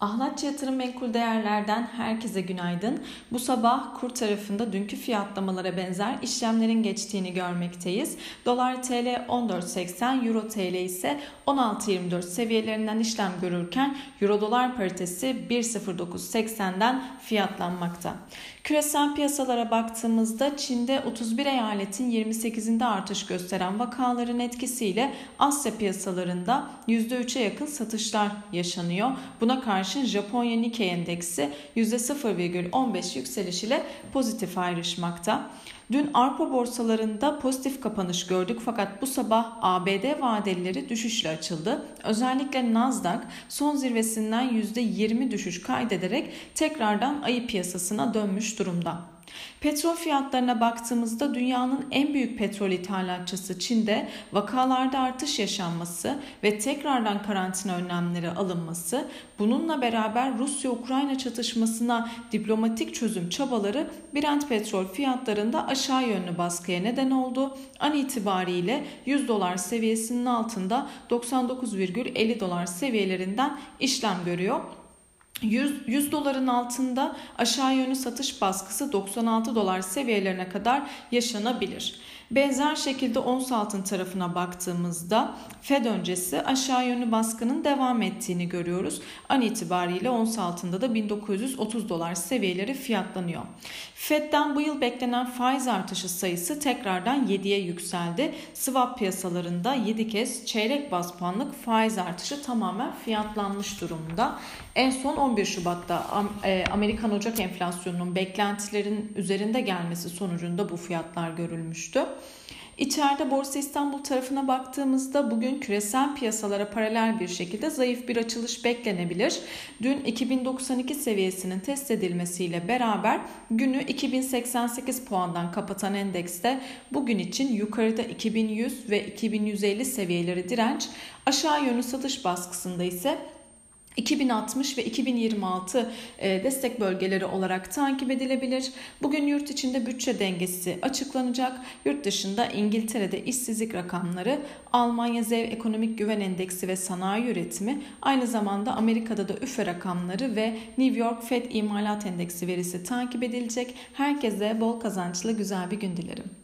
Ahlatçı Yatırım Menkul Değerler'den herkese günaydın. Bu sabah kur tarafında dünkü fiyatlamalara benzer işlemlerin geçtiğini görmekteyiz. Dolar TL 14.80, Euro TL ise 16.24 seviyelerinden işlem görürken Euro dolar paritesi 1.09.80'den fiyatlanmakta. Küresel piyasalara baktığımızda Çin'de 31 eyaletin 28'inde artış gösteren vakaların etkisiyle Asya piyasalarında %3'e yakın satışlar yaşanıyor. Buna karşın Japonya Nikkei endeksi %0,15 yükseliş ile pozitif ayrışmakta. Dün Avrupa borsalarında pozitif kapanış gördük fakat bu sabah ABD vadelileri düşüşle açıldı. Özellikle Nasdaq son zirvesinden %20 düşüş kaydederek tekrardan ayı piyasasına dönmüş durumda. Petrol fiyatlarına baktığımızda dünyanın en büyük petrol ithalatçısı Çin'de vakalarda artış yaşanması ve tekrardan karantina önlemleri alınması, bununla beraber Rusya-Ukrayna çatışmasına diplomatik çözüm çabaları Brent petrol fiyatlarında aşağı yönlü baskıya neden oldu. An itibariyle 100 dolar seviyesinin altında 99,50 dolar seviyelerinden işlem görüyor. 100, 100 doların altında aşağı yönlü satış baskısı 96 dolar seviyelerine kadar yaşanabilir. Benzer şekilde ons altın tarafına baktığımızda Fed öncesi aşağı yönlü baskının devam ettiğini görüyoruz. An itibariyle ons altında da 1930 dolar seviyeleri fiyatlanıyor. Fed'den bu yıl beklenen faiz artışı sayısı tekrardan 7'ye yükseldi. Swap piyasalarında 7 kez çeyrek bas puanlık faiz artışı tamamen fiyatlanmış durumda. En son 11 Şubat'ta e, Amerikan Ocak enflasyonunun beklentilerin üzerinde gelmesi sonucunda bu fiyatlar görülmüştü. İçeride Borsa İstanbul tarafına baktığımızda bugün küresel piyasalara paralel bir şekilde zayıf bir açılış beklenebilir. Dün 2092 seviyesinin test edilmesiyle beraber günü 2088 puandan kapatan endekste bugün için yukarıda 2100 ve 2150 seviyeleri direnç, aşağı yönlü satış baskısında ise 2060 ve 2026 e, destek bölgeleri olarak takip edilebilir. Bugün yurt içinde bütçe dengesi açıklanacak. Yurt dışında İngiltere'de işsizlik rakamları, Almanya ZEV Ekonomik Güven Endeksi ve sanayi üretimi, aynı zamanda Amerika'da da üfe rakamları ve New York Fed İmalat Endeksi verisi takip edilecek. Herkese bol kazançlı güzel bir gün dilerim.